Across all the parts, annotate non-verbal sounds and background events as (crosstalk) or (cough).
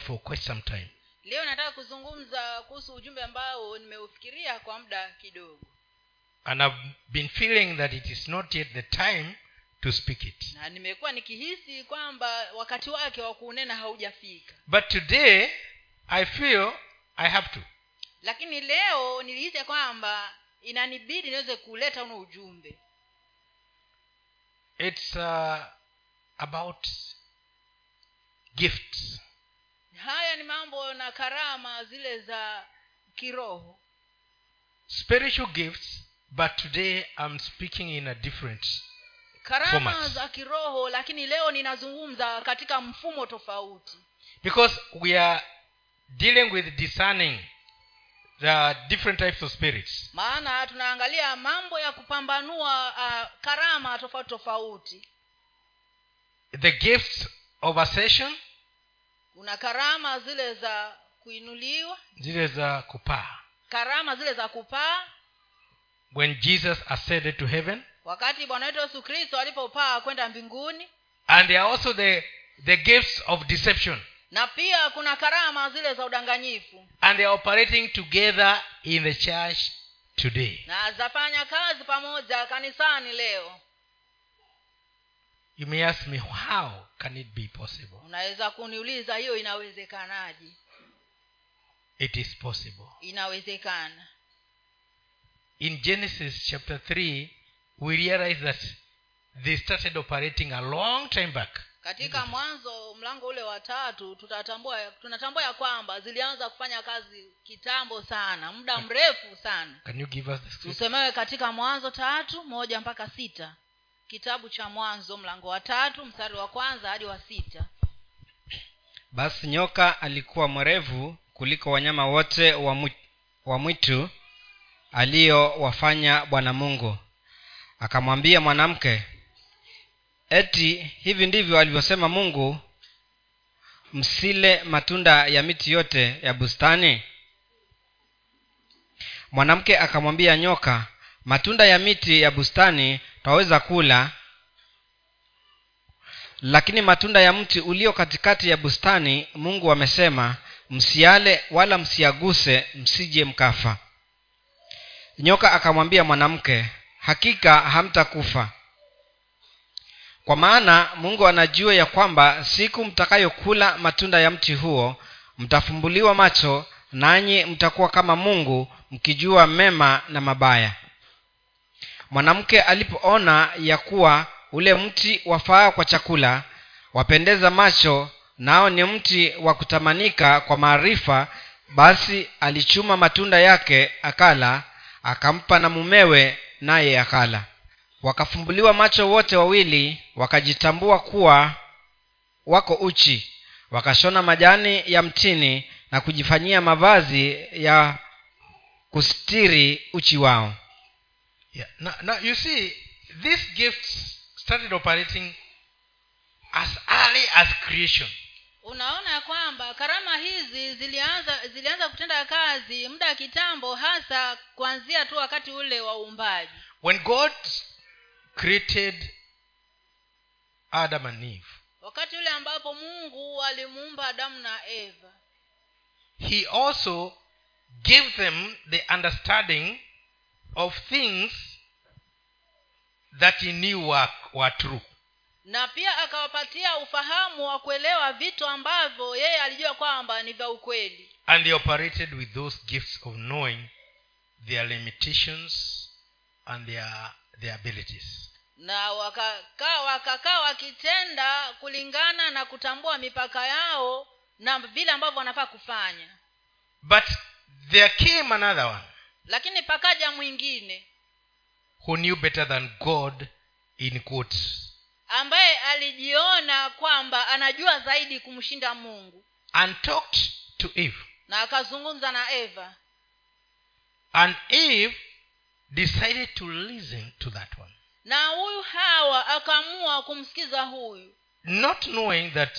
for quite some time. leo nataka kuzungumza kuhusu ujumbe ambao nimeufikiria kwa muda kidogo And I've been feeling that it is not yet the time to speak it. na nimekuwa nikihisi kwamba wakati wake wa kuunena haujafika But today, I feel I have to. lakini leo nilihisi ya kwamba inanibidi niweze kuleta uno ujumbe It's uh, about gifts. Haya ni mambo na karama zile za kiroho Spiritual gifts, but today I'm speaking in a different. karama Format. za kiroho lakini leo ninazungumza katika mfumo tofauti Because we are dealing with discerning the different types of spirits. maana tunaangalia mambo ya kupambanua uh, karama tofauti tofauti The gifts of ascension, kuna karama zile za kuinuliwa zile za kupaa. karama zile za kupaa When Jesus ascended to heaven, wakati bwana wetu yesu kristo alipopaa kwenda mbinguni and there are also the, the gifts of deception. na pia kuna karama zile za udanganyifu And they are operating together in the church today. na zafanya kazi pamoja kanisani leo You may ask me, how can it be possible? unaweza kuniuliza hiyo inawezekanaje It is possible. inawezekana In Genesis chapter 3, we realize that they started operating a long time back. katika mwanzo mlango ule wa tatu tutatambua tunatambua ya kwamba zilianza kufanya kazi kitambo sana muda mrefu sana Can you give us the scripture? tusemewe katika mwanzo tatu moja mpaka sita kitabu cha mwanzo mlango wa tatu mstari wa kwanza hadi wa sita. Basi nyoka alikuwa mwerevu kuliko wanyama wote wa mwitu aliyowafanya bwana mungu. Akamwambia mwanamke eti hivi ndivyo alivyosema mungu msile matunda ya miti yote ya bustani? Mwanamke akamwambia nyoka matunda ya miti ya bustani twaweza kula lakini matunda ya mti ulio katikati ya bustani mungu amesema msiale wala msiaguse msije mkafa. Nyoka akamwambia mwanamke hakika hamtakufa. Kwa maana mungu anajua ya kwamba siku mtakayokula matunda ya mti huo mtafumbuliwa macho nanyi mtakuwa kama mungu mkijua mema na mabaya mwanamke alipoona ya kuwa ule mti wafaa kwa chakula wapendeza macho nao ni mti wa kutamanika kwa maarifa basi alichuma matunda yake akala akampa na mumewe naye akala. Wakafumbuliwa macho wote wawili wakajitambua kuwa wako uchi. Wakashona majani ya mtini na kujifanyia mavazi ya kustiri uchi wao Yeah. Now, now you see, these gifts started operating as early as creation. unaona ya kwamba karama hizi zilianza zilianza kutenda kazi muda wa kitambo hasa kuanzia tu wakati ule wa uumbaji When God created Adam and Eve, wakati ule ambapo mungu alimuumba adamu na eva He also gave them the understanding of things that He knew were, were true. na pia akawapatia ufahamu wa kuelewa vitu ambavyo yeye alijua kwamba ni vya ukweli And He operated with those gifts of knowing their limitations and their, their abilities. na wakakaa wakakaa wakitenda kulingana na kutambua mipaka yao na vile ambavyo wanafaa kufanya But there came another one lakini pakaja mwingine who knew better than God in quotes. ambaye alijiona kwamba anajua zaidi kumshinda mungu. And talked to Eve. na akazungumza na eva. And Eve decided to listen to that one, na huyu hawa akaamua kumsikiza huyu. Not knowing that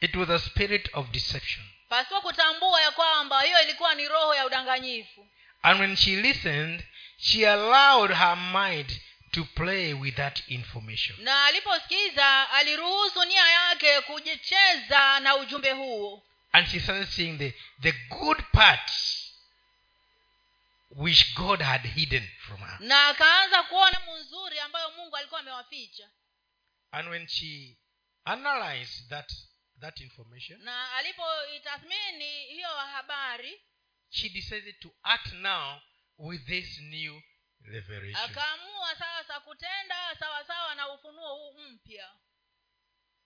it was a spirit of deception. pasipo kutambua ya kwamba hiyo ilikuwa ni roho ya udanganyifu And when she listened, she allowed her mind to play with that information. na aliposikiza aliruhusu nia yake kujicheza na ujumbe huo. And she started seeing the, the good parts which god had hidden from her. Na akaanza kuona mzuri ambayo mungu alikuwa amewaficha. And when she analyzed that that information na alipoitathmini hiyo habari she decided to act now with this new revelation. Akaamua sasa kutenda sawasawa na ufunuo huu mpya.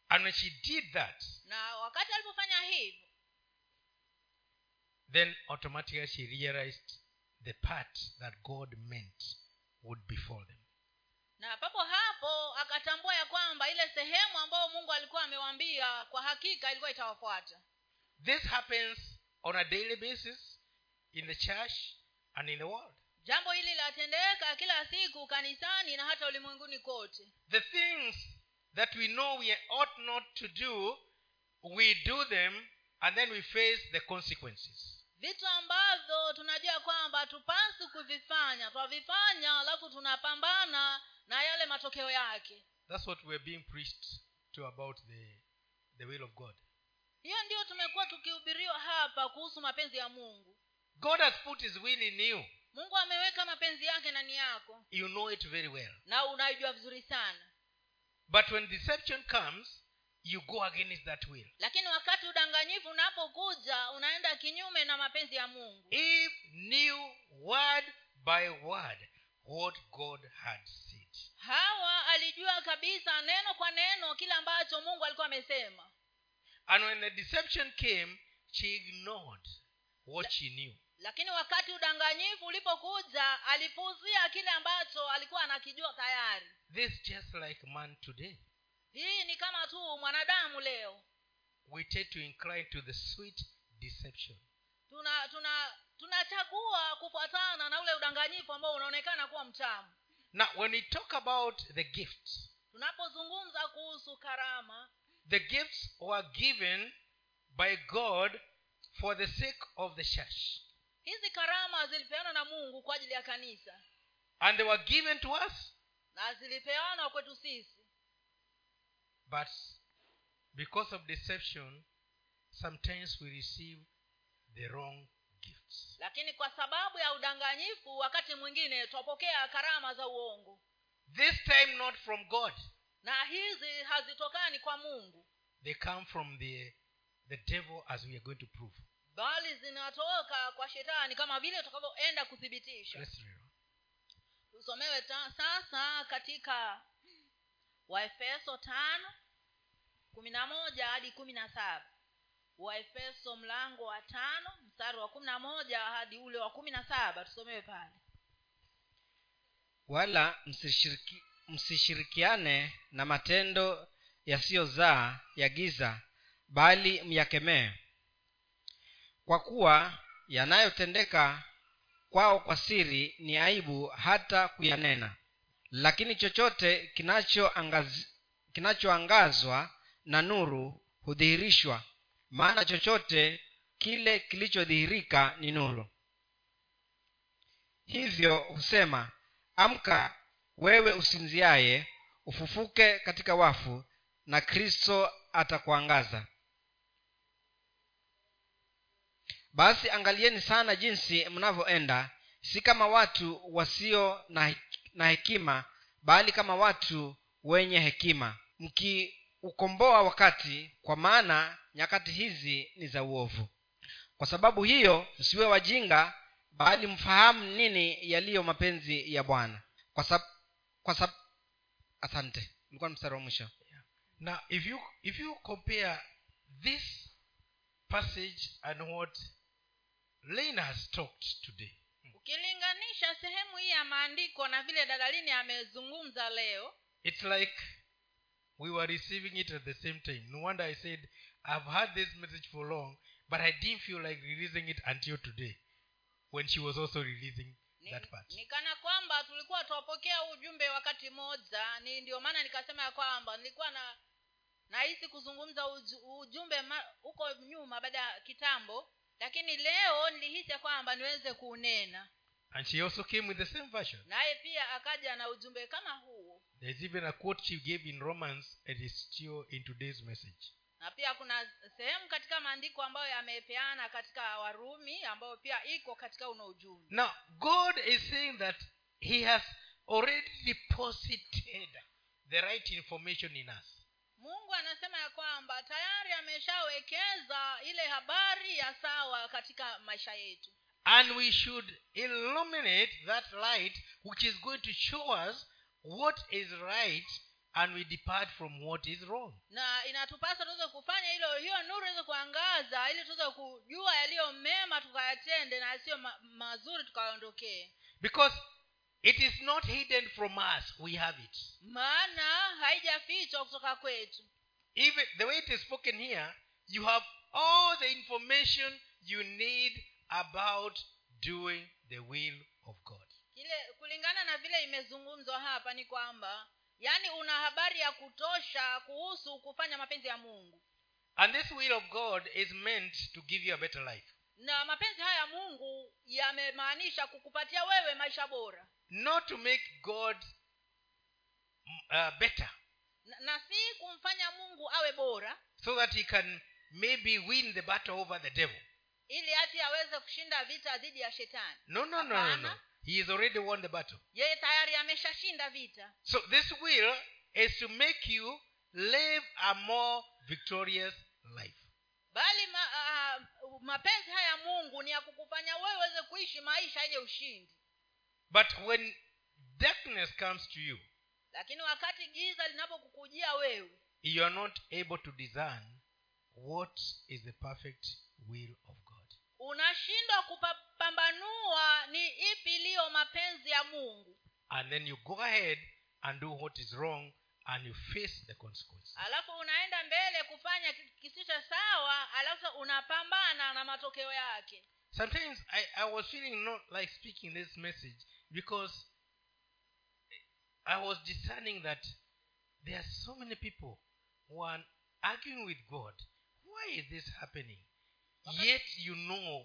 And when she did that na wakati alipofanya hivyo then automatically she realized the part that god meant would befall them. na papo hapo akatambua ya kwamba ile sehemu ambayo mungu alikuwa amewambia kwa hakika ilikuwa itawafuata. This happens on a daily basis in the church and in the world. Jambo hili latendeka kila siku kanisani na hata ulimwenguni kote. The things that we know we ought not to do we do them and then we face the consequences. Vitu ambavyo tunajua kwamba tupasi kuvifanya twavifanya alafu tunapambana na yale matokeo yake. That's what we're being preached to about the, the will of god. Hiyo ndio tumekuwa tukihubiriwa hapa kuhusu mapenzi ya mungu god has put his will in you. Mungu ameweka mapenzi yake ndani yako. You know it very well. Na unaijua vizuri sana. But when deception comes you go against that will. Lakini wakati udanganyifu unapokuja unaenda kinyume na mapenzi ya mungu. If new word by word what god had said. Hawa alijua kabisa neno kwa neno kile ambacho mungu alikuwa amesema. And when the deception came she ignored what she knew lakini wakati udanganyifu ulipokuja alipuzia kile ambacho alikuwa anakijua tayari. This just like man today. Hii ni kama tu mwanadamu leo. We tend to incline to the sweet deception. Tuna tuna tunachagua kufuatana na ule udanganyifu ambao unaonekana kuwa mtamu. Now when we talk about the gift tunapozungumza kuhusu karama the gifts were given by god for the sake of the church hizi karama zilipeanwa na mungu kwa ajili ya kanisa. And they were given to us. Na zilipeanwa kwetu sisi. But because of deception sometimes we receive the wrong gifts. Lakini kwa sababu ya udanganyifu wakati mwingine twapokea karama za uongo. This time not from god. Na hizi hazitokani kwa mungu. They come from the the devil as we are going to prove bali zinatoka kwa shetani kama vile utakavyoenda kuthibitisha. Tusomewe sasa katika waefeso tano kumi na moja hadi kumi na saba. Waefeso mlango wa tano mstari wa kumi na moja hadi ule wa kumi na saba. Tusomewe pale. Wala msishiriki, msishirikiane na matendo yasiyozaa ya giza bali myakemee kwa kuwa yanayotendeka kwao kwa siri ni aibu hata kuyanena. Lakini chochote kinachoangazwa kinachoangazwa na nuru hudhihirishwa. Maana chochote kile kilichodhihirika ni nuru. Hivyo husema amka wewe usinziaye ufufuke katika wafu na kristo atakuangaza basi angalieni sana jinsi mnavyoenda si kama watu wasio na, hekima bali kama watu wenye hekima. Mkiukomboa wakati kwa maana nyakati hizi ni za uovu. Kwa sababu hiyo msiwe wajinga bali mfahamu nini yaliyo mapenzi ya bwana. Kwa sab, kwa sab, asante. Ulikuwa mstari wa mwisho. Now if you if you compare this passage and what lane has talked today. Ukilinganisha sehemu hii ya maandiko na vile dadalini amezungumza leo it's like we were receiving it at the same time. No wonder i said i've had this message for long but i didn't feel like releasing it until today when she was also releasing ni, that part. ni kana kwamba tulikuwa tuwapokea ujumbe wakati moja ni ndio maana nikasema ya kwamba nilikuwa na nahisi kuzungumza uju, ujumbe ma- huko nyuma baada ya kitambo lakini leo nilihisa kwamba niweze kuunena and she also came with the same version. Naye pia akaja na ujumbe kama huo there's even a quote she gave in romans and is still in today's message. Na pia kuna sehemu katika maandiko ambayo yamepeana katika warumi ambayo pia iko katika uno ujumbe. Now, God is saying that He has already deposited the right information in us. Mungu anasema ya kwamba tayari ameshawekeza ile habari ya sawa katika maisha yetu And we should illuminate that light which is going to show us what is right and we depart from what is wrong. na inatupasa tuweze kufanya hilo hiyo nuru iweze kuangaza ili tuweze kujua yaliyo mema tukayatende na yasiyo ma- mazuri tukayaondokee Because it is not hidden from us, we have it. maana haijafichwa kutoka kwetu Even the way it is spoken here, you have all the information you need about doing the will of God. kile kulingana na vile imezungumzwa hapa ni kwamba yaani una habari ya kutosha kuhusu kufanya mapenzi ya mungu And this will of God is meant to give you a better life. na mapenzi haya ya mungu yamemaanisha kukupatia wewe maisha bora Not to make God mm, uh, better, na, na si kumfanya mungu awe bora so that he can maybe win the battle over the devil. ili hati aweze kushinda vita dhidi ya shetani No, no, no, no, no. He has already won the battle. yeye tayari ameshashinda vita So this will is to make you live a more victorious life. bali ma, uh, mapenzi haya mungu ni ya kukufanya wewe uweze kuishi maisha yenye ushindi But when darkness comes to you, lakini wakati giza linapokukujia wewe you are not able to discern what is the perfect will of God. unashindwa kupambanua ni ipi iliyo mapenzi ya mungu. And then you go ahead and do what is wrong and you face the consequences. Alafu unaenda mbele kufanya ki- kisicho sawa alafu unapambana na matokeo yake. Sometimes I, I was feeling not like speaking this message because I was discerning that there are so many people who are arguing with God. Why is this happening? Yet you know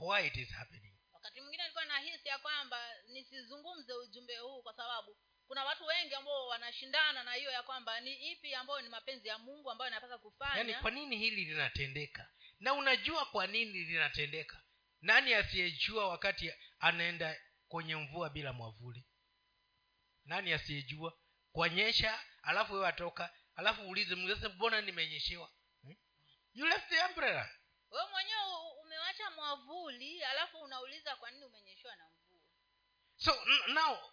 why it is happening. wakati mwingine alikuwa nahisi ya kwamba nisizungumze ujumbe huu kwa sababu kuna watu wengi ambao wanashindana na hiyo ya kwamba ni ipi ambayo ni mapenzi ya mungu ambayo inapasa kufanya yani kwa nini hili linatendeka na unajua kwa nini linatendeka nani asiyejua wakati anaenda kwenye mvua bila mwavuli. Nani asiyejua? Kwanyesha alafu wewe atoka alafu uulize mbona nimenyeshewa? Hmm? you left the umbrella. Wewe mwenyewe umewacha mwavuli alafu unauliza kwa nini umenyeshewa na mvua? So now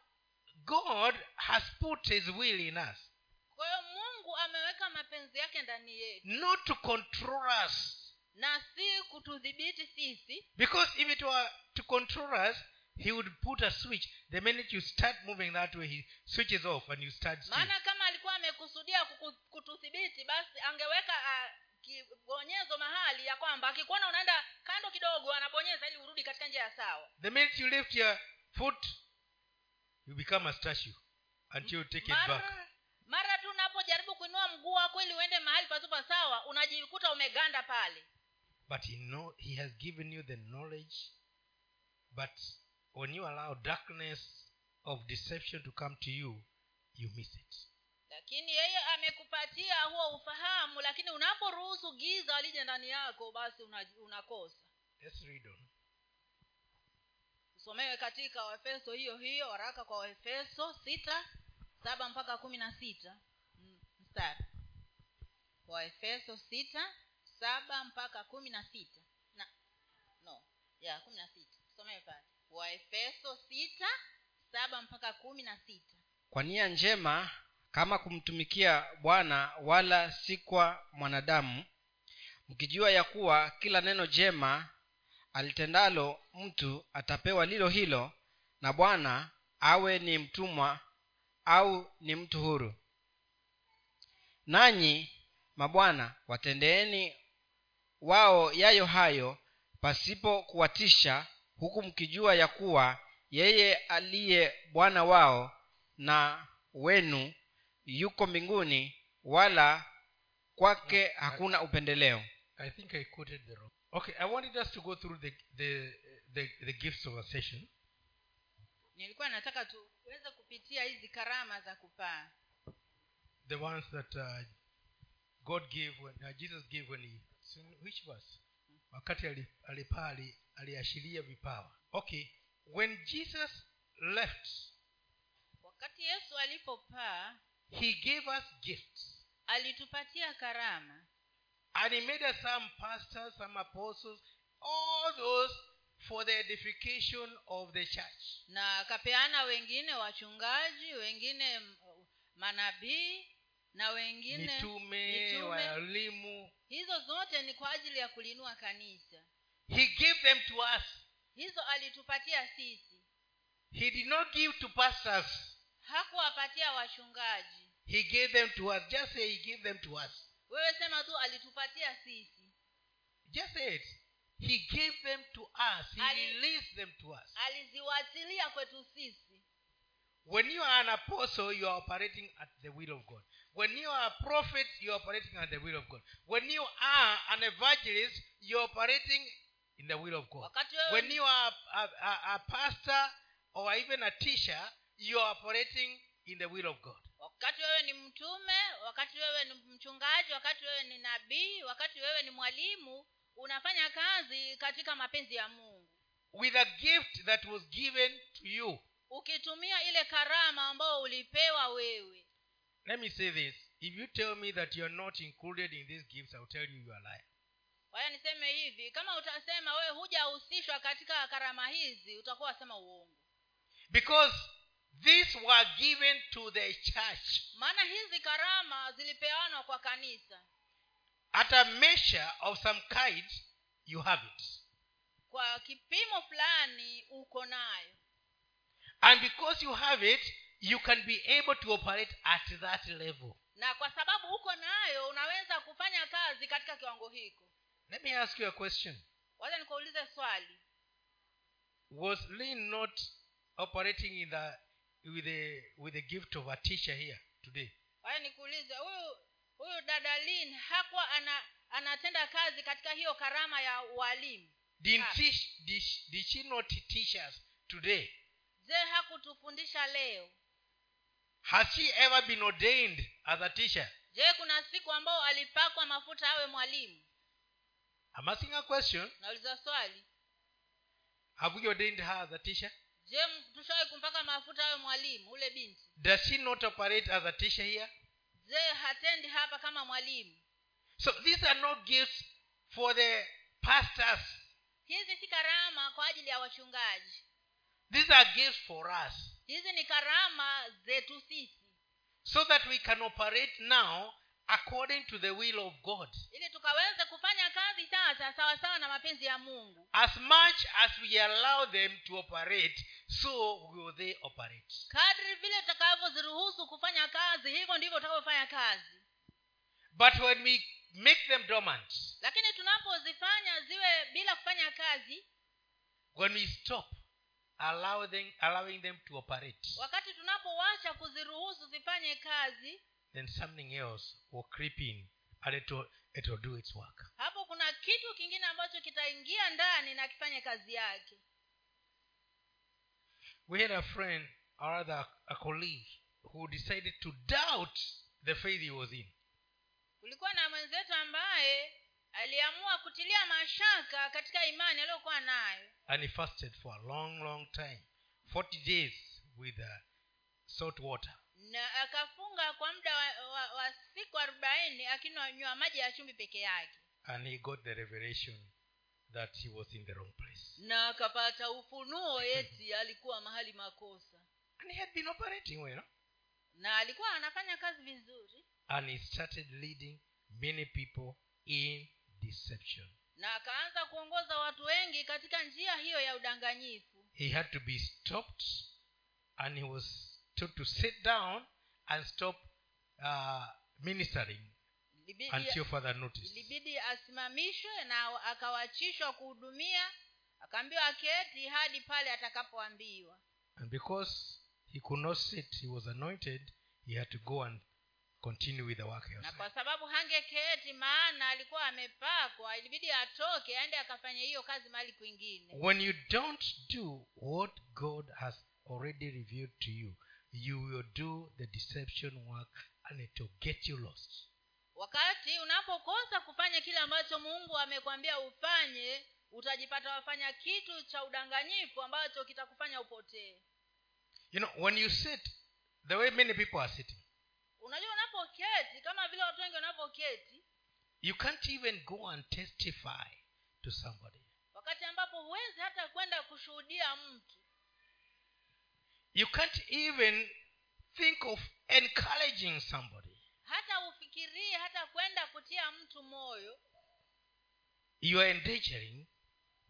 god has put his will in us. Kwa hiyo mungu ameweka mapenzi yake ndani yetu. Not to control us. Na si kutudhibiti sisi. Because if it were to control us, he would put a switch. The minute you start moving that way, he switches off and you start still. maana kama alikuwa amekusudia kututhibiti basi angeweka uh, kibonyezo mahali ya kwamba akikuona unaenda kando kidogo anabonyeza ili urudi katika njia ya sawa The minute you lift your foot, you become a statue until you take it back. mara tu unapojaribu kuinua mguu wako ili uende mahali pasipo sawa unajikuta umeganda pale But he know he has given you the knowledge. But when you allow darkness of deception to come to you, you miss it. lakini yeye amekupatia huo ufahamu lakini unaporuhusu giza alije ndani yako basi unakosa. Let's read on. usomewe katika waefeso hiyo hiyo waraka kwa waefeso sita saba mpaka kumi na sita. Mm, mstari. Waefeso sita saba mpaka kumi na sita. Na no ya kumi na sita. Usomewe pale waefeso sita saba mpaka kumi na sita. Kwa nia njema kama kumtumikia bwana wala si kwa mwanadamu mkijua ya kuwa kila neno jema alitendalo mtu atapewa lilo hilo na bwana awe ni mtumwa au ni mtu huru. Nanyi mabwana watendeeni wao yayo hayo pasipo kuwatisha huku mkijua ya kuwa yeye aliye bwana wao na wenu yuko mbinguni wala kwake hakuna upendeleo I think I quoted the wrong. Okay, I wanted us to go through the the the, the gifts of a session. nilikuwa nataka tuweze kupitia hizi karama za kupaa the ones that uh, god gave when, uh, jesus gave when he which verse wakati alipaa ali- aliashiria vipawa. Okay when jesus left wakati yesu alipopaa he gave us gifts. alitupatia karama. And he made us some pastors some apostles all those for the edification of the church. Na akapeana wengine wachungaji wengine manabii na wengine mitume mitume. walimu. Hizo zote ni kwa ajili ya kulinua kanisa he gave them to us. Hizo alitupatia sisi. He did not give to pastors. Hakuwapatia wachungaji. He gave them to us. Just say he gave them to us. Wewe sema tu alitupatia sisi. Just say it. He gave them to us. He Ali- released them to us. Aliziwachilia kwetu sisi. When you are an apostle you are operating at the will of god. When you are a prophet you are operating at the will of god. When you are an evangelist you are operating in the will of god. When you are a, a, a pastor or even a teacher you are operating in the will of god. Wakati wewe ni mtume wakati wewe ni mchungaji wakati wewe ni nabii wakati wewe ni mwalimu unafanya kazi katika mapenzi ya mungu. With a gift that was given to you. Ukitumia ile karama ambayo ulipewa wewe. Let me say this. If you tell me that you are not included in these gifts i'll tell you you are waya niseme hivi kama utasema wewe hujahusishwa katika karama hizi utakuwa wasema uongo. Because these were given to the church. Maana hizi karama zilipeanwa kwa kanisa. At a measure of some kind you have it. Kwa kipimo fulani uko nayo. And because you have it you can be able to operate at that level. Na kwa sababu uko nayo unaweza kufanya kazi katika kiwango hiko let me ask you a question. Wacha nikuulize swali. Was lynn not operating in the with the with the gift of a teacher here today? Wacha nikuulize huyu huyu dada lin hakuwa ana anatenda kazi katika hiyo karama ya ualimu? Did, teach, did she not teach us today? Je hakutufundisha leo? Has she ever been ordained as a teacher je kuna siku ambao alipakwa mafuta awe mwalimu i'm asking a question? Nauliza swali. Have we ordained her as a teacher? Je tushawahi kumpaka mafuta awe mwalimu ule binti? Does she not operate as a teacher here? Je hatendi hapa kama mwalimu? So these are no gifts for the pastors. Hizi si karama kwa ajili ya wachungaji. These are gifts for us. Hizi ni karama zetu sisi. So that we can operate now according to the will of god. Ili tukaweze kufanya kazi sasa sawasawa na mapenzi ya mungu. As much as we allow them to operate so will they operate. Kadri vile tutakavyoziruhusu kufanya kazi hivyo ndivyo utakavyofanya kazi. But when we make them dormant lakini tunapozifanya ziwe bila kufanya kazi when we stop allowing, allowing them to operate wakati tunapowacha kuziruhusu zifanye kazi then something else will creep in and it will, it will do its work. Hapo kuna kitu kingine ambacho kitaingia ndani na kifanye kazi yake. We had a friend or rather a colleague who decided to doubt the faith he was in. Kulikuwa na mwenzetu ambaye aliamua kutilia mashaka katika imani aliyokuwa nayo. And he fasted for a long long time 40 days with uh, salt water na akafunga kwa muda wa, wa, wa siku arobaini akinywa maji ya chumvi peke yake. And he got the revelation that he was in the wrong place. Na akapata ufunuo eti alikuwa mahali makosa. And he had been operating well. Na alikuwa anafanya kazi vizuri. And he started leading many people in deception. Na akaanza kuongoza watu wengi katika njia hiyo ya udanganyifu. He had to be stopped and he was told to sit down and stop uh, ministering libidi, until further notice. ilibidi asimamishwe na akawachishwa kuhudumia akaambiwa aketi hadi pale atakapoambiwa. And because he could not sit he was anointed he had to go and continue with the work na kwa sababu hangeketi maana alikuwa amepakwa ilibidi atoke aende akafanya hiyo kazi mali kwingine. When you don't do what god has already revealed to you you will do the deception work and it will get you lost. Wakati unapokosa kufanya kile ambacho mungu amekwambia ufanye utajipata wafanya kitu cha udanganyifu ambacho kitakufanya upotee. You know when you sit the way many people are sitting unajua unapoketi kama vile watu wengi wanapoketi you can't even go and testify to somebody. wakati ambapo huwezi hata kwenda kushuhudia mtu you can't even think of encouraging somebody. Hata ufikirie hata kwenda kutia mtu moyo. You are endangering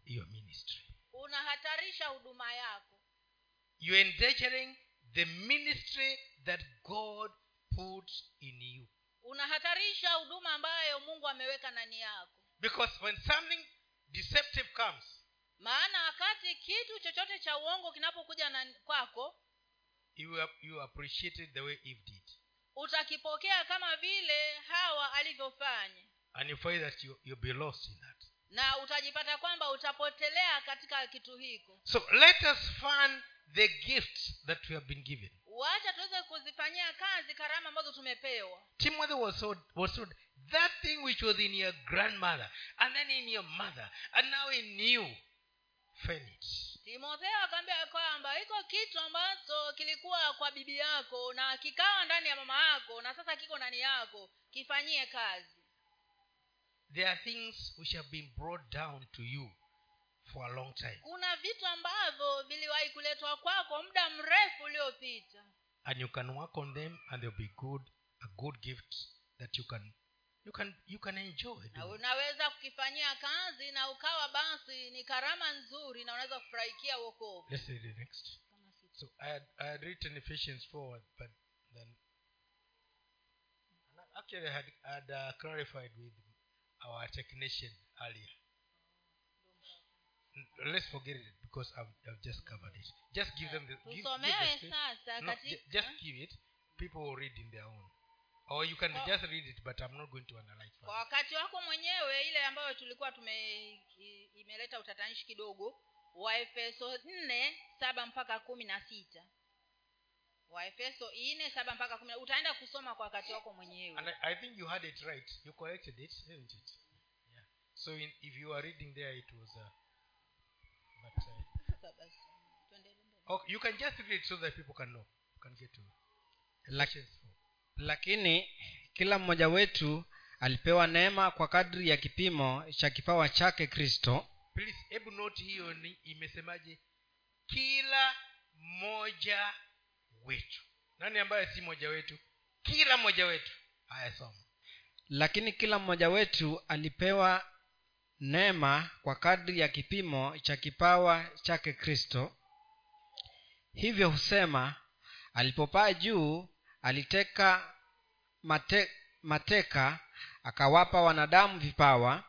your ministry. Unahatarisha huduma yako. You are endangering the ministry that god puts in you. Unahatarisha huduma ambayo mungu ameweka ndani yako. Because when something deceptive comes maana wakati kitu chochote cha uongo kinapokuja na kwako you, you appreciated the way eve did. utakipokea kama vile hawa alivyofanya. And you find that you, you'll be lost in that. Na utajipata kwamba utapotelea katika kitu hiko. So let us fund the gifts that we have been given. Wacha tuweze kuzifanyia kazi karama ambazo tumepewa. Timothy was so, was so that thing which was in your grandmother and then in your mother and now in you fan timotheo akaambia kwamba iko kitu ambacho kilikuwa kwa bibi yako na kikawa ndani ya mama yako na sasa kiko ndani yako kifanyie kazi. There are things which have been brought down to you for a long time. Kuna vitu ambavyo viliwahi kuletwa kwako muda mrefu uliopita. And you can work on them and they'll be good a good gift that you can you can you can enjoy na unaweza kukifanyia kazi na ukawa basi ni karama nzuri na unaweza kufurahikia let's read the next. So i had, I had written ephesians 4 but then actually i had, I had uh, clarified with our technician earlier. Let's forget it because I've, I've just covered it. Just give them the give, give the tusomewe space. sasa no, just give it. People will read in their own or you can Kwa- just read it but i'm not going to analyze kwa wakati wako mwenyewe ile ambayo tulikuwa tume imeleta utatanishi kidogo waefeso nne saba mpaka kumi na sita. Waefeso nne saba mpaka kumi utaenda kusoma kwa wakati wako and I, I think you had it right. You corrected it didn't it? Yeah. So in, if you are reading there it was uh, but uh, (laughs) okay, you can just read it so that people can know can get to Ephesians. 4. Lakini kila mmoja wetu alipewa neema kwa kadri ya kipimo cha kipawa chake kristo. Please hebu note hiyo ni imesemaje? Kila mmoja wetu. Nani ambaye si mmoja wetu? Kila mmoja wetu. Haya soma. Lakini kila mmoja wetu alipewa neema kwa kadri ya kipimo cha kipawa chake kristo. Hivyo husema alipopaa juu aliteka mate, mateka akawapa wanadamu vipawa.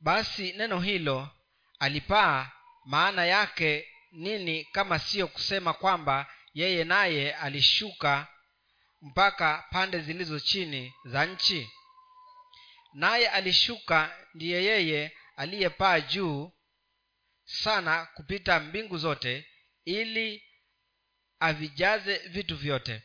Basi neno hilo alipaa maana yake nini kama siyo kusema kwamba yeye naye alishuka mpaka pande zilizo chini za nchi? Naye alishuka ndiye yeye aliyepaa juu sana kupita mbingu zote ili avijaze vitu vyote.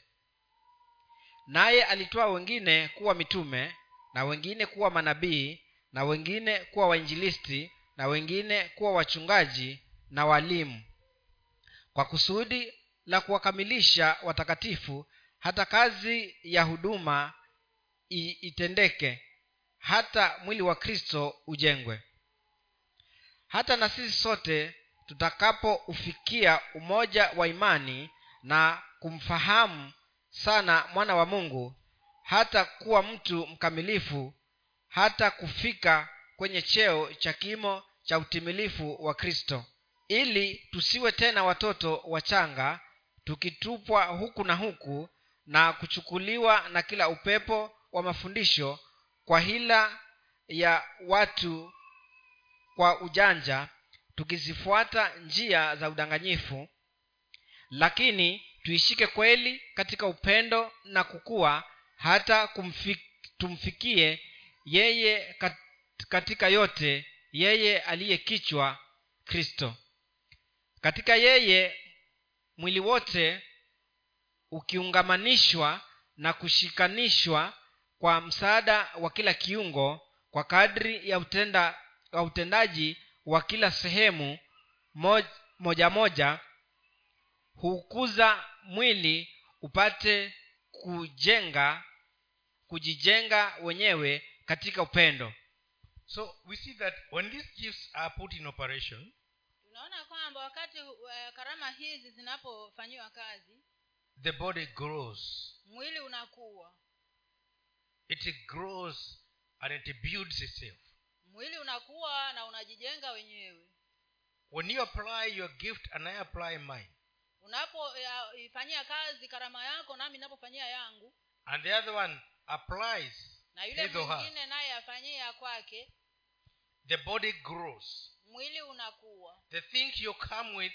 Naye alitoa wengine kuwa mitume na wengine kuwa manabii na wengine kuwa wainjilisti na wengine kuwa wachungaji na walimu. Kwa kusudi la kuwakamilisha watakatifu hata kazi ya huduma itendeke hata mwili wa kristo ujengwe. Hata na sisi sote tutakapoufikia umoja wa imani na kumfahamu sana mwana wa mungu hata kuwa mtu mkamilifu hata kufika kwenye cheo cha kimo cha utimilifu wa kristo. Ili tusiwe tena watoto wachanga tukitupwa huku na huku na kuchukuliwa na kila upepo wa mafundisho kwa hila ya watu kwa ujanja tukizifuata njia za udanganyifu lakini tuishike kweli katika upendo na kukua hata kumfik, tumfikie yeye katika yote yeye aliye kichwa kristo. Katika yeye mwili wote ukiungamanishwa na kushikanishwa kwa msaada wa kila kiungo kwa kadri ya utenda, ya utendaji wa kila sehemu moj, moja moja hukuza mwili upate kujenga kujijenga wenyewe katika upendo So we see that when these gifts are put in operation, tunaona kwamba wakati uh, karama hizi zinapofanyiwa kazi the body grows. mwili unakuwa It grows and it builds itself. mwili unakuwa na unajijenga wenyewe When you apply your gift and I apply mine, unapoifanyia kazi karama yako nami napofanyia yangu and the other one applies na yule mwingine naye afanyia kwake the body grows. mwili unakuwa The thing you come with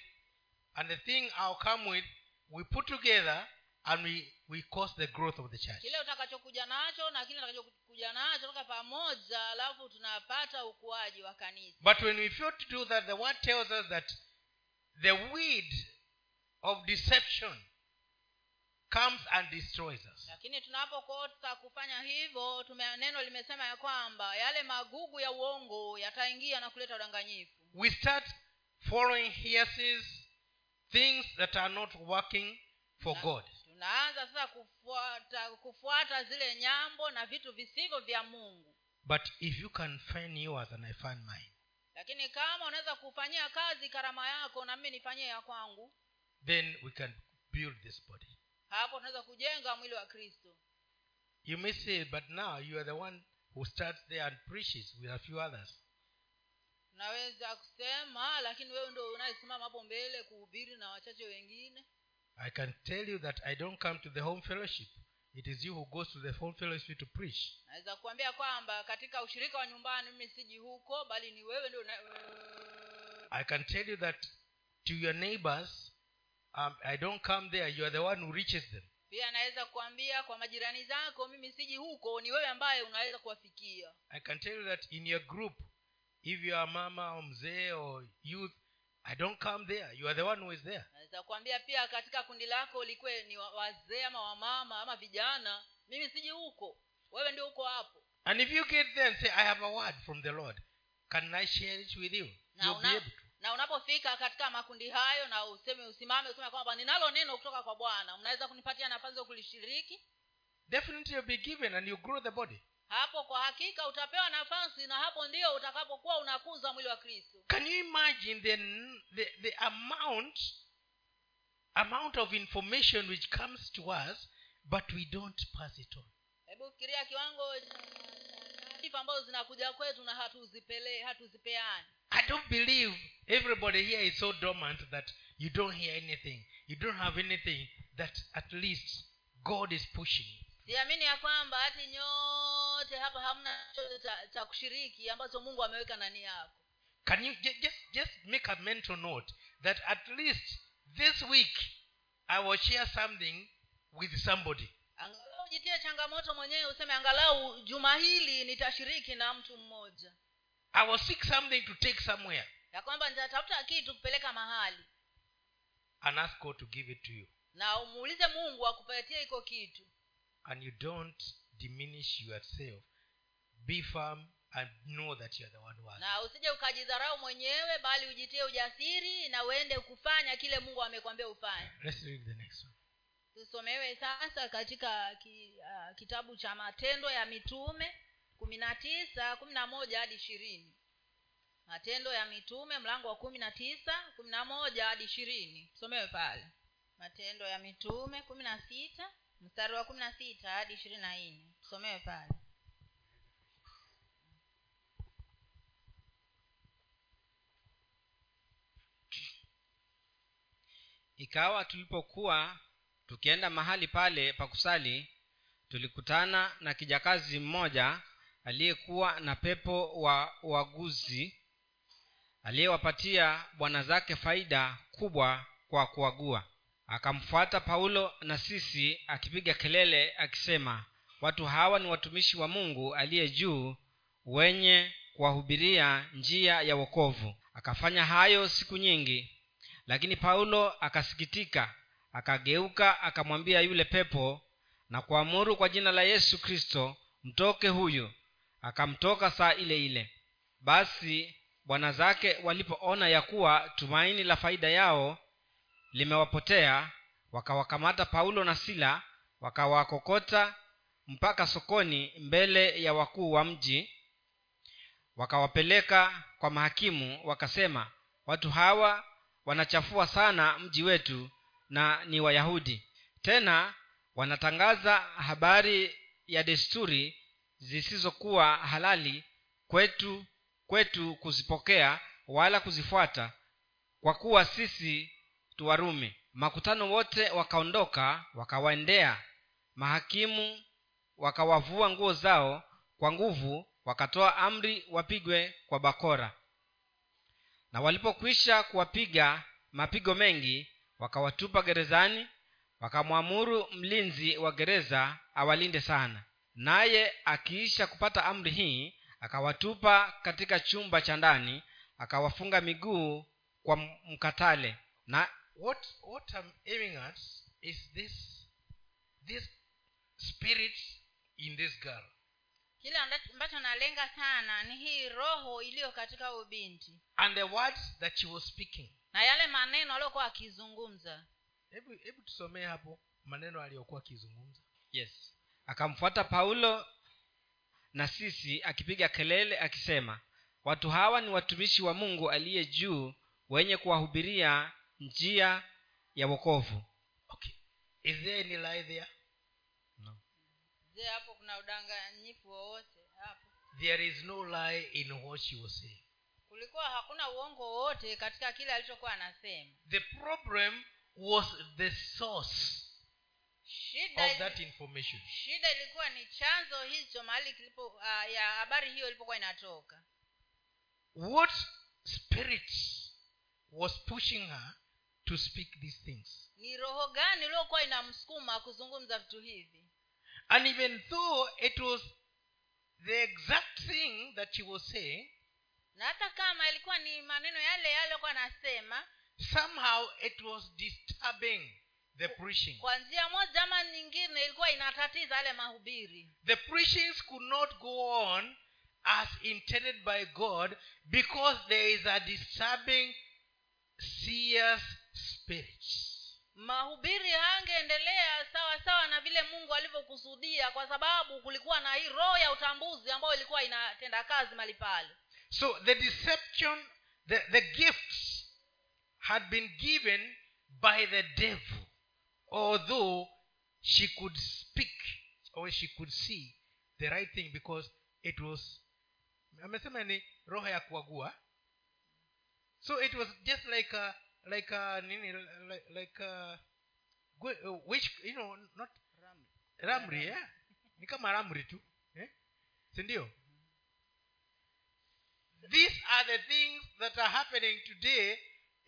and the thing I'll come with, we put together and we, we cause the growth of the church. kile utakachokuja nacho na kile utakachokuja nacho toka pamoja alafu tunapata ukuaji wa kanisa But when we fail to do that, the word tells us that the weed of deception comes and destroys us. lakini tunapokosa kufanya hivyo neno limesema ya kwamba yale magugu ya uongo yataingia na kuleta udanganyifu We start following hearses things that are not working for God. tunaanza sasa kufuata kufuata zile nyambo na vitu visivyo vya mungu But if you can find yours and I find mine, lakini kama unaweza kufanyia kazi karama yako na mimi nifanyie ya kwangu then we can build this body. hapo tunaweza kujenga mwili wa kristo You may say, but now you are the one who starts there and preaches with a few others. unaweza kusema lakini wewe ndo unayesimama hapo mbele kuhubiri na wachache wengine I can tell you that I don't come to the home fellowship. It is you who goes to the home fellowship to preach. naweza kuambia kwamba katika ushirika wa nyumbani mimi siji huko bali ni wewe ndio. I can tell you that to your neighbors, um, I don't come there. You are the one who reaches them. pia anaweza kuambia kwa majirani zako mimi siji huko ni wewe ambaye unaweza kuwafikia I can tell you that in your group, if you are mama or mzee or youth, I don't come there. You are the one who is there. naweza kuambia pia katika kundi lako ulikuwe ni wazee ama wamama ama vijana mimi siji huko wewe ndio uko hapo And if you get there and say, I have a word from the Lord, can I share it with you? na, You'll be able to. Na unapofika katika makundi hayo na useme usimame useme kwamba ninalo neno kutoka kwa bwana mnaweza kunipatia nafasi ya kulishiriki Definitely you'll be given and you grow the body. hapo kwa hakika utapewa nafasi na hapo ndio utakapokuwa unakuza mwili wa kristo Can you imagine the, the, the amount amount of information which comes to us, but we don't pass it on? hebu fikiria kiwango taarifa ambazo zinakuja kwetu na hatuzipelee hatuzipeani I don't believe everybody here is so dormant that you don't hear anything. You don't have anything that at least God is pushing. siamini ya kwamba hati nyote hapa hamna chochote cha, cha kushiriki ambacho mungu ameweka nani yako Can you just just make a mental note that at least this week I will share something with somebody. angalau jitie changamoto mwenyewe useme angalau juma hili nitashiriki na mtu mmoja I will seek something to take somewhere ya kwamba nitatafuta kitu kupeleka mahali and ask God to give it to you. na umuulize mungu akupatie iko kitu And you don't diminish yourself. Be firm and know that you are the one who na usije ukajidharau mwenyewe bali ujitie ujasiri na uende kufanya kile mungu amekwambia ufanye Let's read the next one. tusomewe sasa katika ki, uh, kitabu cha matendo ya mitume kumi na tisa kumi na moja hadi ishirini. Matendo ya mitume mlango wa kumi na tisa kumi na moja hadi ishirini. Tusomewe pale. Matendo ya mitume kumi na sita mstari wa kumi na sita hadi ishirini na nne. Tusomewe pale. Ikawa tulipokuwa tukienda mahali pale pa kusali tulikutana na kijakazi mmoja aliyekuwa na pepo wa uaguzi aliyewapatia bwana zake faida kubwa kwa kuagua. Akamfuata paulo na sisi akipiga kelele akisema watu hawa ni watumishi wa mungu aliye juu wenye kuwahubiria njia ya wokovu. Akafanya hayo siku nyingi. Lakini paulo akasikitika akageuka akamwambia yule pepo na kuamuru kwa jina la yesu kristo mtoke huyu akamtoka saa ile ile. Basi bwana zake walipoona ya kuwa tumaini la faida yao limewapotea wakawakamata paulo na sila wakawakokota mpaka sokoni mbele ya wakuu wa mji wakawapeleka kwa mahakimu wakasema watu hawa wanachafua sana mji wetu na ni wayahudi. Tena wanatangaza habari ya desturi zisizokuwa halali kwetu kwetu kuzipokea wala kuzifuata kwa kuwa sisi tuwarumi makutano wote wakaondoka wakawaendea. Mahakimu wakawavua nguo zao kwa nguvu wakatoa amri wapigwe kwa bakora. Na walipokwisha kuwapiga mapigo mengi wakawatupa gerezani wakamwamuru mlinzi wa gereza awalinde sana naye akiisha kupata amri hii akawatupa katika chumba cha ndani akawafunga miguu kwa mkatale. Na what what i'm aiming at is this this spirit in this girl. Kile ambacho nalenga sana ni hii roho iliyo katika huyu binti. And the words that she was speaking. Na yale maneno aliyokuwa akizungumza. Hebu hebu tusomee hapo maneno aliyokuwa akizungumza. Yes akamfuata paulo na sisi akipiga kelele akisema watu hawa ni watumishi wa mungu aliye juu wenye kuwahubiria njia ya wokovu. Okay. Is there any lie there je hapo kuna udanganyifu wowote? Hapo. There is no lie in what she was saying kulikuwa hakuna uongo wowote katika kile alichokuwa anasema. The problem was the source shida of that information. shida ilikuwa ni chanzo hicho mahali kilipo uh, ya habari hiyo ilipokuwa inatoka. What spirit was pushing her to speak these things? Ni roho gani iliyokuwa inamsukuma kuzungumza vitu hivi? And even though it was the exact thing that she was saying na hata kama ilikuwa ni maneno yale yale alikuwa anasema somehow it was disturbing the preaching. Kwa njia moja ama nyingine ilikuwa inatatiza yale mahubiri. The preachings could not go on as intended by god because there is a disturbing serious spirit. Mahubiri hangeendelea sawa sawa na vile mungu alivyokusudia kwa sababu kulikuwa na hii roho ya utambuzi ambayo ilikuwa inatenda kazi mali pale. So the deception the, the gifts had been given by the devil although she could speak or she could see the right thing because it was amesema ni roho ya kuagua. So it was just like a like a nini like, like a uh, which you know not ramri yeah? (laughs) ni kama ramri tu eh? sindio these are the things that are happening today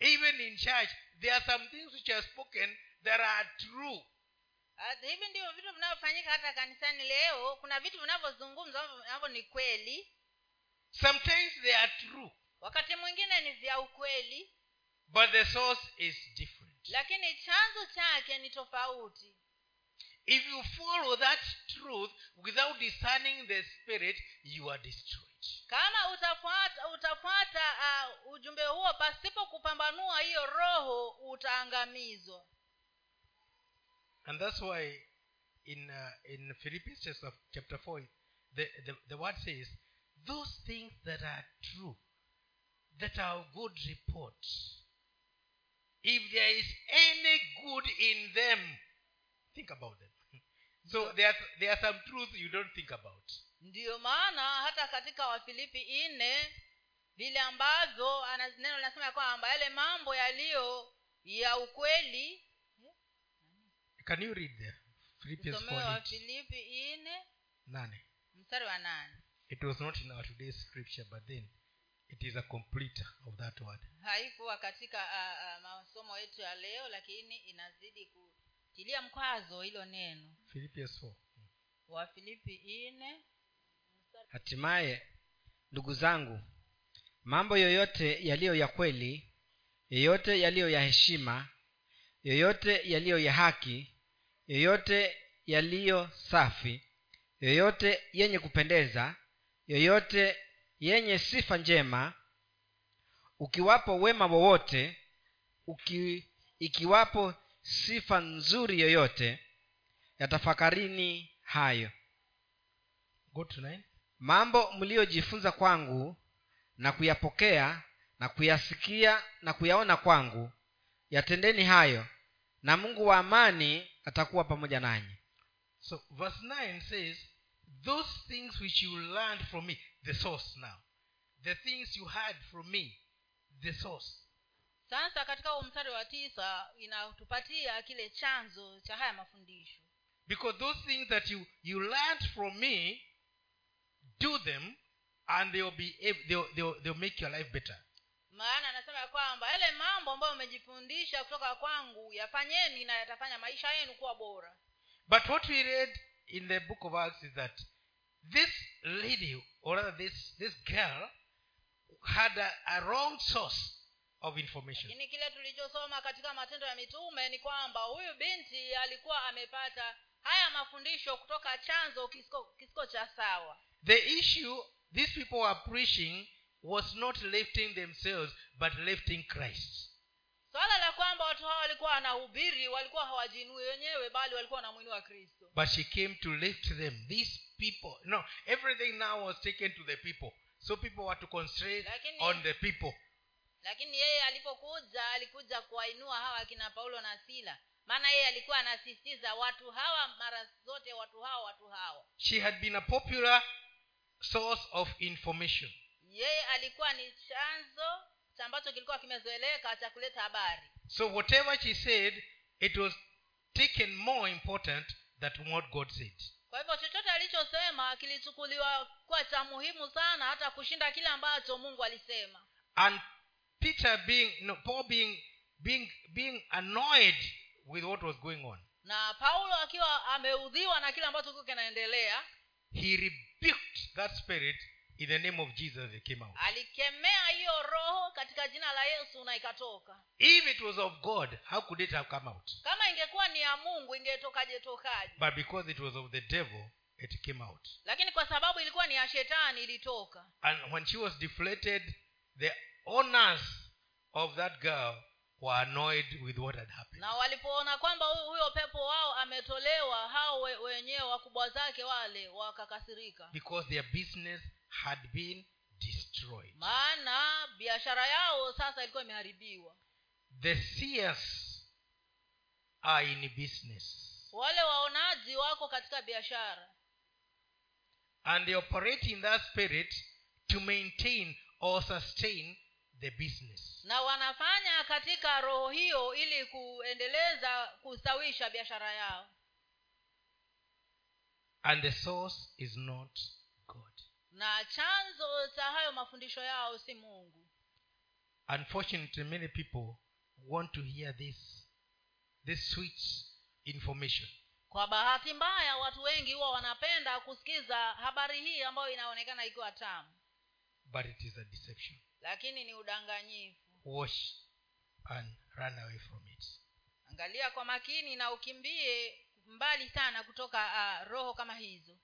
even in church. There are some things which are spoken that are true. Ah, hivi ndivyo vitu vinavyofanyika hata kanisani leo. Kuna vitu vinavyozungumzwa navo ambavyo ni kweli. Sometimes they are true wakati mwingine ni vya ukweli. but the source is different. Lakini chanzo chake ni tofauti. If you follow that truth without discerning the spirit you are destroyed. Kama utafuata utafuata uh, ujumbe huo pasipo kupambanua hiyo roho utaangamizwa and that's why in uh, in philippians chapter, chapter 4 the, the, the word says those things that are true that are good report if there is any good in them think about them (laughs) so there are, there are some truths you don't think about. Ndiyo maana hata katika wafilipi nne vile ambavyo neno linasema ya kwamba yale mambo yaliyo ya ukweli can you read there? Philippians somewe 4 8 wafilipi nne nane. mstari wa nane. It was not in our today's scripture but then it is a completer of that word. Haikuwa katika uh, uh, masomo yetu ya leo lakini inazidi kutilia mkwazo hilo neno. Philippians 4 wafilipi nne hatimaye ndugu zangu mambo yoyote yaliyo ya kweli yoyote yaliyo ya heshima yoyote yaliyo ya haki yoyote yaliyo safi yoyote yenye kupendeza yoyote yenye sifa njema ukiwapo wema wowote uki, ikiwapo sifa nzuri yoyote yatafakarini hayo. Go to nine. Mambo mliyojifunza kwangu na kuyapokea na kuyasikia na kuyaona kwangu yatendeni hayo na mungu wa amani atakuwa pamoja nanyi. So verse 9 says those things which you learned from me the source now. The things you heard from me the source. Sasa katika mstari wa tisa inatupatia kile chanzo cha haya mafundisho. Because those things that you you learned from me do them and they'll be they'll, they'll, they'll make your life better maana anasema ya kwamba yale mambo ambayo umejifundisha kutoka kwangu yafanyeni na yatafanya maisha yenu kuwa bora. But what we read in the book of acts is that this lady or rather this this girl had a, a wrong source of information. Lakini kile tulichosoma katika matendo ya mitume ni kwamba huyu binti alikuwa amepata haya mafundisho kutoka chanzo kisiko, kisiko cha sawa. The issue these people are preaching was not lifting themselves but lifting christ. Swala la kwamba watu hawa walikuwa wanahubiri walikuwa hawajinui wenyewe bali walikuwa wanamwinua kristo. But she came to lift them these people. No everything now was taken to the people. So people were to concentrate Lakini- on the people. Lakini yeye alipokuja alikuja kuwainua hawa akina paulo na sila. Maana yeye alikuwa anasisitiza watu hawa mara zote watu hawa watu hawa. She had been a popular source of information yeye alikuwa ni chanzo cha ambacho kilikuwa kimezoeleka cha kuleta habari. So whatever she said it was taken more important than what god said. Kwa hivyo chochote alichosema kilichukuliwa kuwa cha muhimu sana hata kushinda kile ambacho mungu alisema. And peter being no, paul being being being annoyed with what was going on. Na paulo akiwa ameudhiwa na kile ambacho kiko kinaendelea he rebuked that spirit in the name of jesus it came out. Alikemea hiyo roho katika jina la yesu na ikatoka. If it was of god how could it have come out? Kama ingekuwa ni ya mungu ingetokaje tokaje? But because it was of the devil it came out. Lakini kwa sababu ilikuwa ni ya shetani ilitoka. And when she was deflated the owners of that girl were annoyed with what had happened. Na walipoona kwamba huyo, pepo wao ametolewa hao we, wenyewe wakubwa zake wale wakakasirika. Because their business had been destroyed. Maana biashara yao sasa ilikuwa imeharibiwa. The seers are in business. Wale waonaji wako katika biashara. And they operate in that spirit to maintain or sustain the business. Na wanafanya katika roho hiyo ili kuendeleza kustawisha biashara yao. And the source is not na chanzo cha hayo mafundisho yao si mungu. Unfortunately many people want to hear this this sweet information. Kwa bahati mbaya watu wengi huwa wanapenda kusikiza habari hii ambayo inaonekana ikiwa tamu. But it is a deception. Lakini ni udanganyifu. Wash and run away from it. Angalia kwa makini na ukimbie mbali sana kutoka uh, roho kama hizo.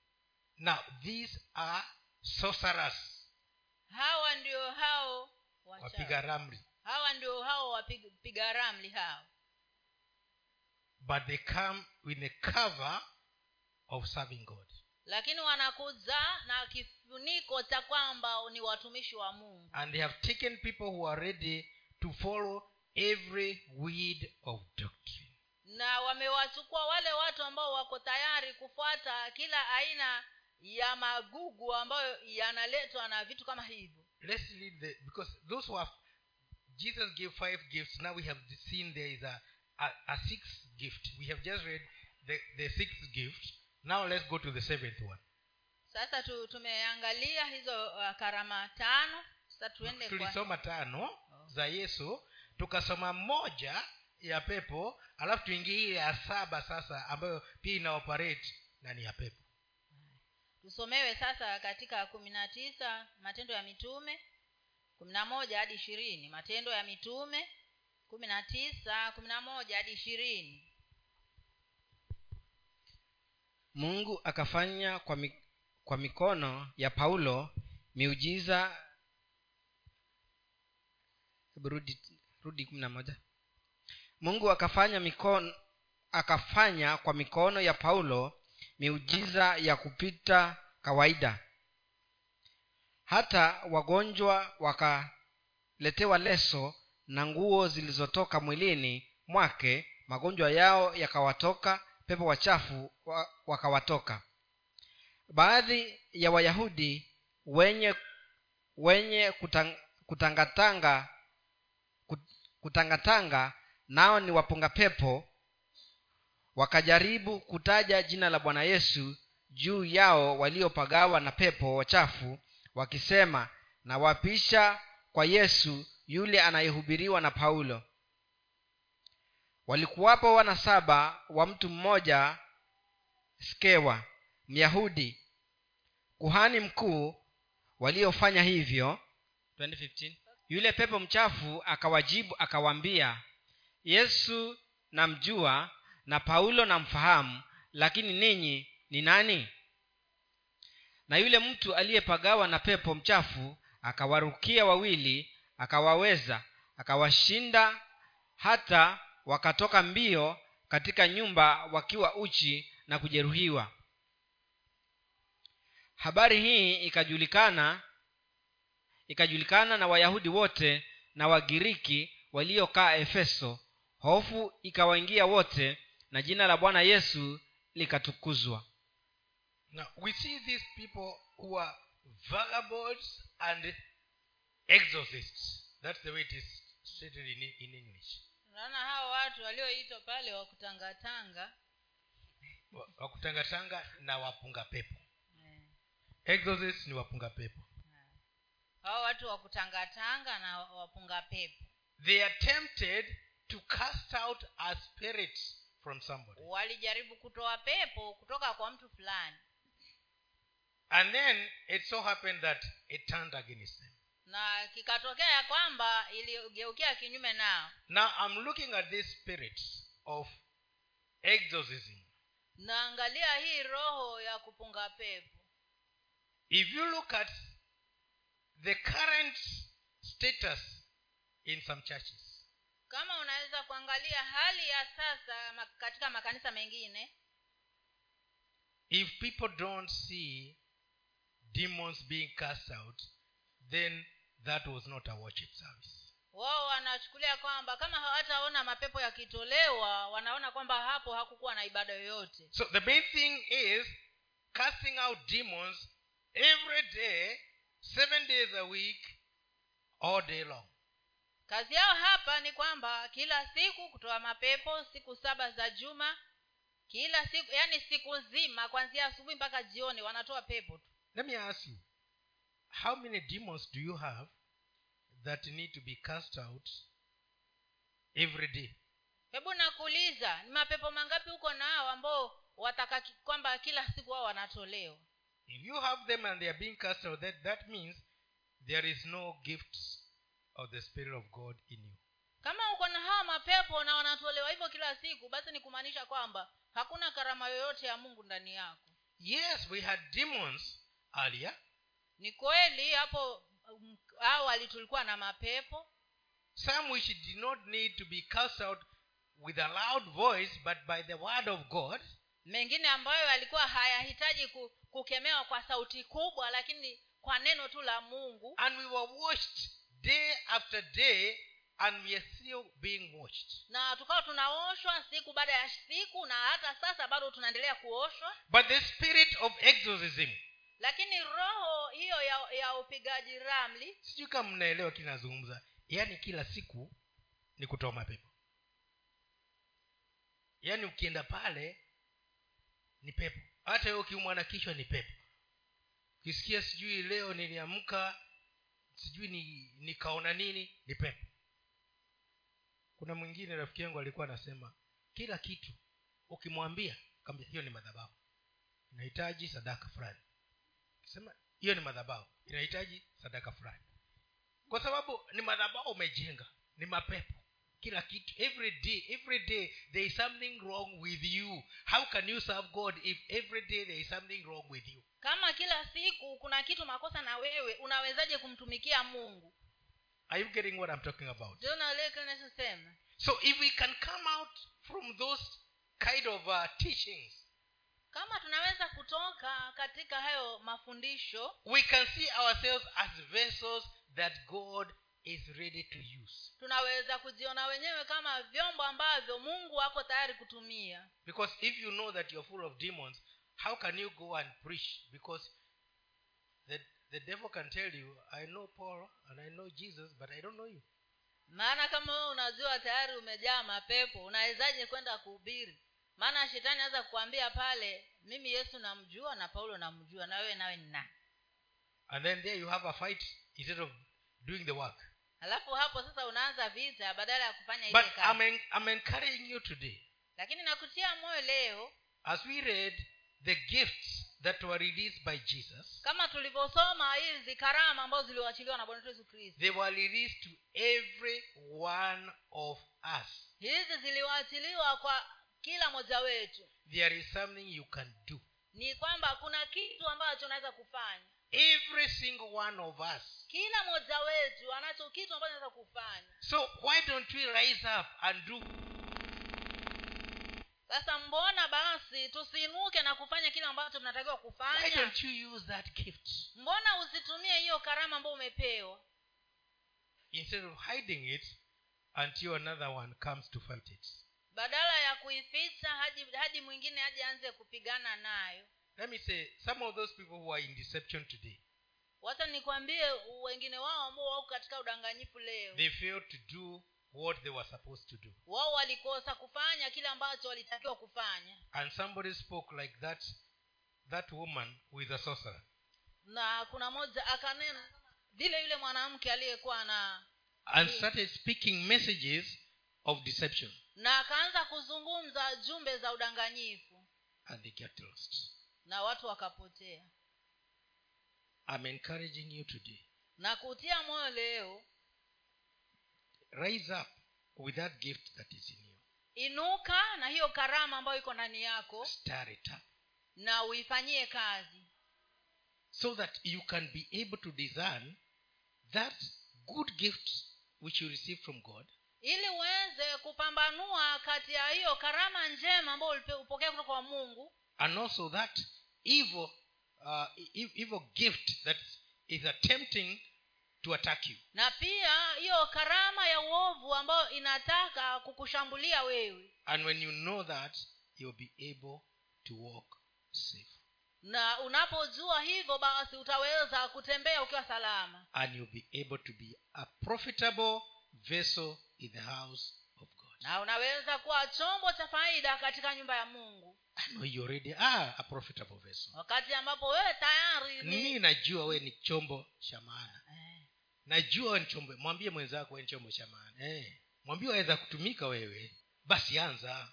Now these are sorcerers. Hawa ndio hao wapiga ramli. Hawa ndio hao wapiga ramli hao. But they come with a cover of serving god. Lakini wanakuza na kifuniko cha kwamba ni watumishi wa mungu. And they have taken people who are ready to follow every weed of doctrine. Na wamewachukua wale watu ambao wako tayari kufuata kila aina ya magugu ambayo yanaletwa na vitu kama hivyo. Let's read the because those who have jesus gave five gifts. Now we have seen there is a, a, a sixth gift. We have just read the, the sixth gift now let's go to the seventh one. Sasa tu, tumeangalia hizo uh, karama tano. Sasa tuende tulisoma tano za yesu tukasoma moja ya pepo alafu tuingie ya saba sasa ambayo pia inaoperate na ni ya pepo tusomewe sasa katika kumi na tisa matendo ya mitume kumi na moja hadi ishirini. Matendo ya mitume kumi na tisa kumi na moja hadi ishirini. Mungu akafanya kwa, mi, kwa mikono ya paulo miujiza. Rudi rudi kumi na moja. Mungu akafanya mikono akafanya kwa mikono ya paulo miujiza ya kupita kawaida. Hata wagonjwa wakaletewa leso na nguo zilizotoka mwilini mwake magonjwa yao yakawatoka pepo wachafu wakawatoka. Baadhi ya wayahudi wenye wenye kutang, kutangatanga kut- kutangatanga nao ni wapunga pepo wakajaribu kutaja jina la bwana yesu juu yao waliopagawa na pepo wachafu wakisema nawapisha kwa yesu yule anayehubiriwa na paulo. Walikuwapo wana saba wa mtu mmoja skewa myahudi kuhani mkuu waliofanya hivyo. 2015 yule pepo mchafu akawajibu akawaambia yesu namjua na paulo namfahamu lakini ninyi ni nani? Na yule mtu aliyepagawa na pepo mchafu akawarukia wawili akawaweza akawashinda hata wakatoka mbio katika nyumba wakiwa uchi na kujeruhiwa. Habari hii ikajulikana ikajulikana na wayahudi wote na wagiriki waliokaa efeso. Hofu ikawaingia wote na jina la bwana yesu likatukuzwa Now, we see these people who are vagabonds and exorcists. That's the way it is stated in, in English. unaona hao watu walioitwa pale wakutangatanga Wakutangatanga na wapunga pepo. Exorcists ni wapunga pepo. hao watu wakutangatanga na wapunga pepo They attempted to cast out a spirit from somebody. walijaribu kutoa pepo kutoka kwa mtu fulani And then it so happened that it turned against them. na kikatokea ya kwamba iligeukia kinyume nao Now I'm looking at these spirits of exorcism. naangalia hii roho ya kupunga pepo If you look at the current status in some churches, kama unaweza kuangalia hali ya sasa katika makanisa mengine if people don't see demons being cast out, then that was not a worship service. wao wanachukulia kwamba kama hawataona mapepo yakitolewa wanaona kwamba hapo hakukuwa na ibada yoyote So the main thing is casting out demons every day, seven days a week, all day long. Kazi yao hapa ni kwamba kila siku kutoa mapepo siku saba za juma kila siku yani siku nzima kuanzia asubuhi mpaka jioni wanatoa pepo tu. Let me ask you, how many demons do you have that need to be cast out every day? hebu nakuuliza ni mapepo mangapi huko nao ambao wataka kwamba kila siku wao wanatolewa? If you have them and they are being cast out, that, that means there is no gift of the Spirit of God in you. kama uko na hawa mapepo na wanatolewa hivyo kila siku basi ni kumaanisha kwamba hakuna karama yoyote ya mungu ndani yako Yes, we had demons earlier, ni kweli hapo um, awali tulikuwa na mapepo some which did not need to be cast out with a loud voice, but by the word of God. mengine ambayo yalikuwa hayahitaji ku, kukemewa kwa sauti kubwa lakini kwa neno tu la mungu And we were watched day after day, and we are still being watched. na tukawa tunaoshwa siku baada ya siku na hata sasa bado tunaendelea kuoshwa. But the spirit of exorcism, lakini roho hiyo ya, ya upigaji ramli sijui kama mnaelewa kinazungumza. Yaani kila siku ni kutoa mapepo. Yaani ukienda pale ni pepo. Hata hiyo ukiumwa na kichwa ni pepo. Ukisikia sijui leo niliamka sijui ni nikaona nini ni pepo. Kuna mwingine rafiki yangu alikuwa anasema kila kitu ukimwambia kambia hiyo ni madhabahu. Inahitaji sadaka fulani. Sema hiyo ni madhabahu. Inahitaji sadaka fulani. Kwa sababu ni madhabahu umejenga ni mapepo kila kitu. Every day every day there is something wrong with you. How can you serve god if every day there is something wrong with you? Kama kila siku kuna kitu makosa na wewe unawezaje kumtumikia mungu? Are you getting what i'm talking about? Nachosema so if we can come out from those kind of uh, teachings kama tunaweza kutoka katika hayo mafundisho we can see ourselves as vessels that god is ready to use. Tunaweza kujiona wenyewe kama vyombo ambavyo mungu ako tayari kutumia. Because if you know that you're full of demons how can you go and preach? Because the, the devil can tell you i know paul and i know jesus but i don't know you. Maana kama wewe unajua tayari umejaa mapepo unawezaje kwenda kuhubiri? Maana shetani aweza kukwambia pale mimi yesu namjua na paulo namjua na wewe nawe ni nani? And then there you have a fight instead of doing the work alafu hapo sasa unaanza vita badala ya kufanya ile but kazi. I'm, en- I'm encouraging you today. Lakini nakutia moyo leo as we read the gifts that were released by jesus kama tulivyosoma hizi karama ambazo ziliwachiliwa na bwana yesu kristo. they were released to every one of us. Hizi ziliwachiliwa kwa kila mmoja wetu. There is something you can do. Ni kwamba kuna kitu ambacho unaweza kufanya. Every single one of us kila mmoja wetu anacho kitu ambacho anaweza kufanya. So why don't we rise up and do? Sasa mbona basi tusiinuke na kufanya kile ambacho tunatakiwa why kufanya don't you use that gift? Mbona usitumie hiyo karama ambayo umepewa? Instead of hiding it until another one comes to fight it. Badala ya kuificha hadi hadi mwingine aje anze kupigana nayo. Let me say some of those people who are in deception today wacha nikwambie wengine wao ambao wako katika udanganyifu leo. They failed to do what they were supposed to do. Wao walikosa kufanya kile ambacho walitakiwa kufanya. And somebody spoke like that that woman with a sorcerer. Na kuna moja akanena vile yule mwanamke aliyekuwa na and started speaking messages of deception. Na akaanza kuzungumza jumbe za udanganyifu. And they get lost. Na watu wakapotea i'm encouraging you today. Na kutia moyo leo. Rise up with that gift that is in you. Inuka na hiyo karama ambayo iko ndani yako stir it up. na uifanyie kazi. So that you can be able to discern that good gift which you receive from god. Ili uweze kupambanua kati ya hiyo karama njema ambayo upokea kutoka kwa mungu. And also that evil uh, evil gift that is attempting to attack you. Na pia hiyo karama ya uovu ambayo inataka kukushambulia wewe. And when you know that you'll be able to walk safe. Na unapojua hivyo basi utaweza kutembea ukiwa salama. And you'll be able to be a profitable vessel in the house of god. Na unaweza kuwa chombo cha faida katika nyumba ya mungu i know you already are a profitable vessel. Wakati ambapo wewe tayari mimi najua wee ni chombo cha maana. Eh, najua ni chombo mwambie mwenzako we ni chombo cha maana. Eh. mwambie waweza kutumika wewe. Basi anza